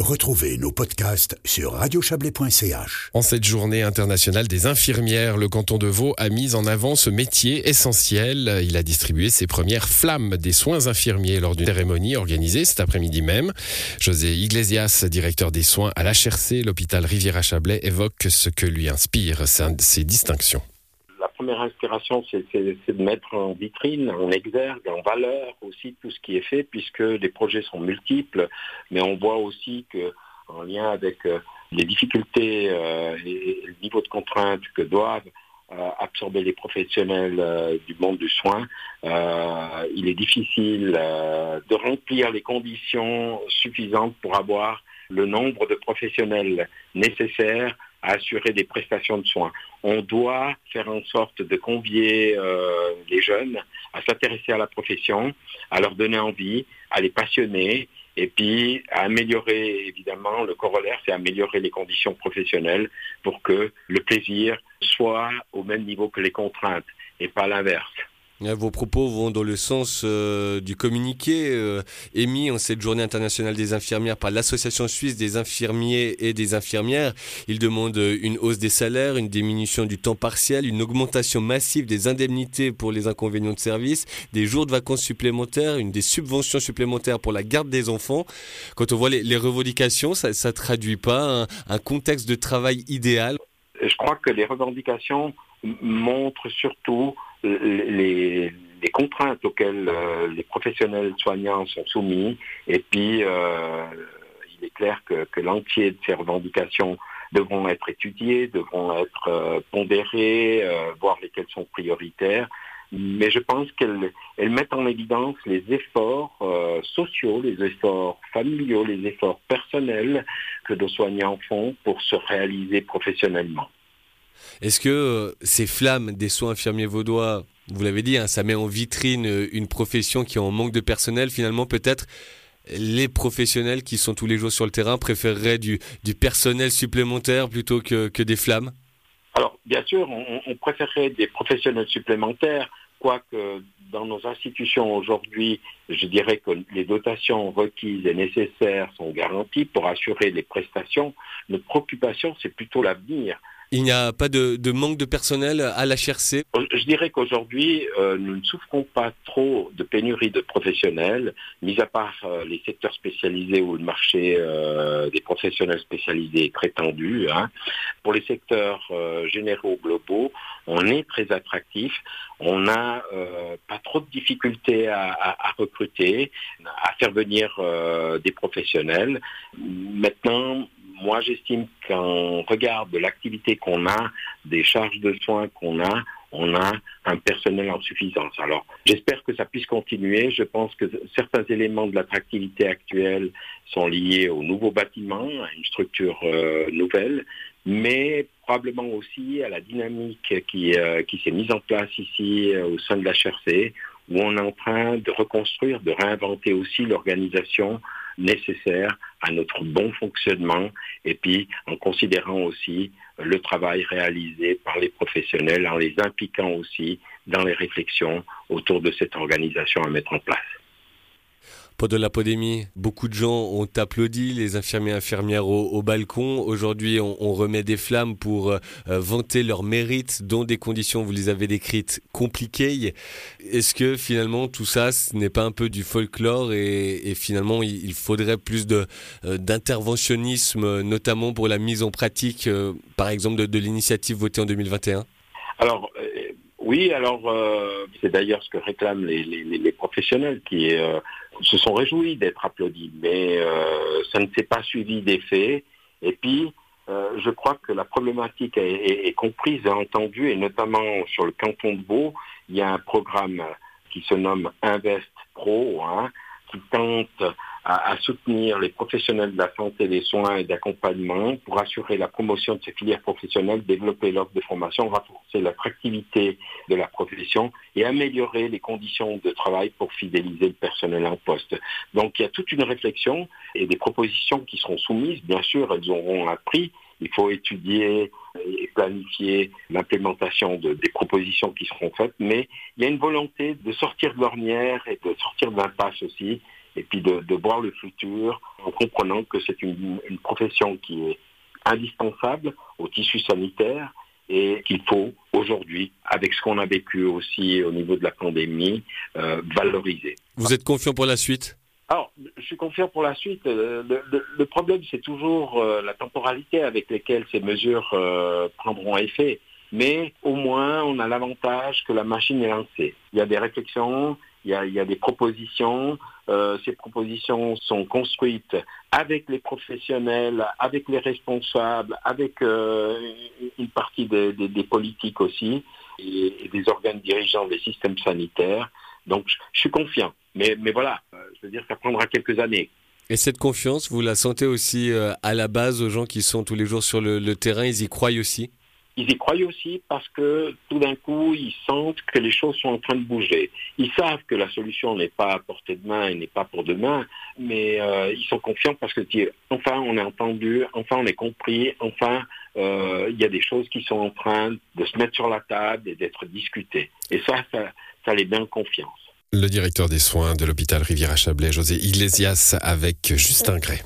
Retrouvez nos podcasts sur radiochablais.ch. En cette journée internationale des infirmières, le canton de Vaud a mis en avant ce métier essentiel. Il a distribué ses premières flammes des soins infirmiers lors d'une cérémonie organisée cet après-midi même. José Iglesias, directeur des soins à l'HRC, l'hôpital Rivière-à-Chablais, évoque ce que lui inspire ces distinctions première inspiration, c'est de mettre en vitrine, en exergue, en valeur aussi tout ce qui est fait, puisque les projets sont multiples, mais on voit aussi que en lien avec euh, les difficultés euh, et le niveau de contrainte que doivent euh, absorber les professionnels du monde du soin, il est difficile de remplir les conditions suffisantes pour avoir le nombre de professionnels nécessaires à assurer des prestations de soins. On doit faire en sorte de convier euh, les jeunes à s'intéresser à la profession, à leur donner envie, à les passionner et puis à améliorer évidemment le corollaire, c'est améliorer les conditions professionnelles pour que le plaisir soit au même niveau que les contraintes et pas l'inverse. Vos propos vont dans le sens euh, du communiqué euh, émis en cette journée internationale des infirmières par l'Association suisse des infirmiers et des infirmières. Ils demandent une hausse des salaires, une diminution du temps partiel, une augmentation massive des indemnités pour les inconvénients de service, des jours de vacances supplémentaires, une des subventions supplémentaires pour la garde des enfants. Quand on voit les, revendications, ça ne traduit pas un contexte de travail idéal. Je crois que les revendications montrent surtout les, contraintes auxquelles euh, les professionnels soignants sont soumis. Et puis, euh, il est clair que, l'entier de ces revendications devront être étudiées, devront être euh, pondérées, voir lesquelles sont prioritaires. Mais je pense qu'elles mettent en évidence les efforts sociaux, les efforts familiaux, les efforts personnels que nos soignants font pour se réaliser professionnellement. Est-ce que euh, ces flammes des soins infirmiers vaudois, vous l'avez dit, hein, ça met en vitrine euh, une profession qui est en manque de personnel, finalement peut-être les professionnels qui sont tous les jours sur le terrain préféreraient du, personnel supplémentaire plutôt que, des flammes? Alors, bien sûr, on, préférerait des professionnels supplémentaires, quoique dans nos institutions aujourd'hui, je dirais que les dotations requises et nécessaires sont garanties pour assurer les prestations. Notre préoccupation, c'est plutôt l'avenir. Il n'y a pas de, manque de personnel à l'HRC Je dirais qu'aujourd'hui, euh, nous ne souffrons pas trop de pénurie de professionnels, mis à part euh, les secteurs spécialisés où le marché euh, des professionnels spécialisés est très tendu. Hein. Pour les secteurs généraux globaux, on est très attractif. On n'a pas trop de difficultés à, à, recruter, à faire venir des professionnels. Maintenant, moi, j'estime qu'en regard de l'activité qu'on a, des charges de soins qu'on a, on a un personnel en suffisance. Alors, j'espère que ça puisse continuer. Je pense que certains éléments de l'attractivité actuelle sont liés au nouveau bâtiment, à une structure euh, nouvelle, mais probablement aussi à la dynamique qui, euh, qui s'est mise en place ici euh, au sein de la HRC, où on est en train de reconstruire, de réinventer aussi l'organisation nécessaire à notre bon fonctionnement et puis en considérant aussi le travail réalisé par les professionnels, en les impliquant aussi dans les réflexions autour de cette organisation à mettre en place. Pendant la pandémie, beaucoup de gens ont applaudi, les infirmiers et infirmières au, balcon. Aujourd'hui, on, remet des flammes pour euh, vanter leurs mérites dans des conditions, vous les avez décrites, compliquées. Est-ce que finalement tout ça, ce n'est pas un peu du folklore et, finalement il, faudrait plus de euh, d'interventionnisme, notamment pour la mise en pratique, euh, par exemple, de, de l'initiative votée en 2021 Alors, oui, alors euh, c'est d'ailleurs ce que réclament les, professionnels qui euh, se sont réjouis d'être applaudis, mais euh, ça ne s'est pas suivi des faits. Et puis, je crois que la problématique est, comprise et entendue, et notamment sur le canton de Vaud, il y a un programme qui se nomme Invest Pro, hein, qui tente à, soutenir les professionnels de la santé, des soins et d'accompagnement pour assurer la promotion de ces filières professionnelles, développer l'offre de formation, renforcer l'attractivité de la profession et améliorer les conditions de travail pour fidéliser le personnel en poste. Donc il y a toute une réflexion et des propositions qui seront soumises. Bien sûr, elles auront un prix. Il faut étudier et planifier l'implémentation des propositions qui seront faites, mais il y a une volonté de sortir de l'ornière et de sortir de l'impasse aussi et puis de, voir le futur en comprenant que c'est une, profession qui est indispensable au tissu sanitaire et qu'il faut aujourd'hui, avec ce qu'on a vécu aussi au niveau de la pandémie, euh, valoriser. Vous êtes confiant pour la suite? Alors, je suis confiant pour la suite. Euh, le, problème, c'est toujours euh, la temporalité avec laquelle ces mesures prendront effet. Mais au moins, on a l'avantage que la machine est lancée. Il y a des réflexions, il y a, des propositions. Euh, ces propositions sont construites avec les professionnels, avec les responsables, avec euh, une partie des, politiques aussi, et, des organes dirigeants des systèmes sanitaires. Donc, je, suis confiant. Mais, mais voilà, euh, je veux dire, ça prendra quelques années. Et cette confiance, vous la sentez aussi à la base aux gens qui sont tous les jours sur le terrain, ils y croient aussi? Ils y croient aussi parce que tout d'un coup, ils sentent que les choses sont en train de bouger. Ils savent que la solution n'est pas à portée de main et n'est pas pour demain, mais euh, ils sont confiants parce que enfin on est entendu, enfin on est compris, enfin euh, il y a des choses qui sont en train de se mettre sur la table et d'être discutées. Et ça, ça, ça les en confiance. Le directeur des soins de l'hôpital Rivière-à-Chablais, José Iglesias, avec Justin Gray.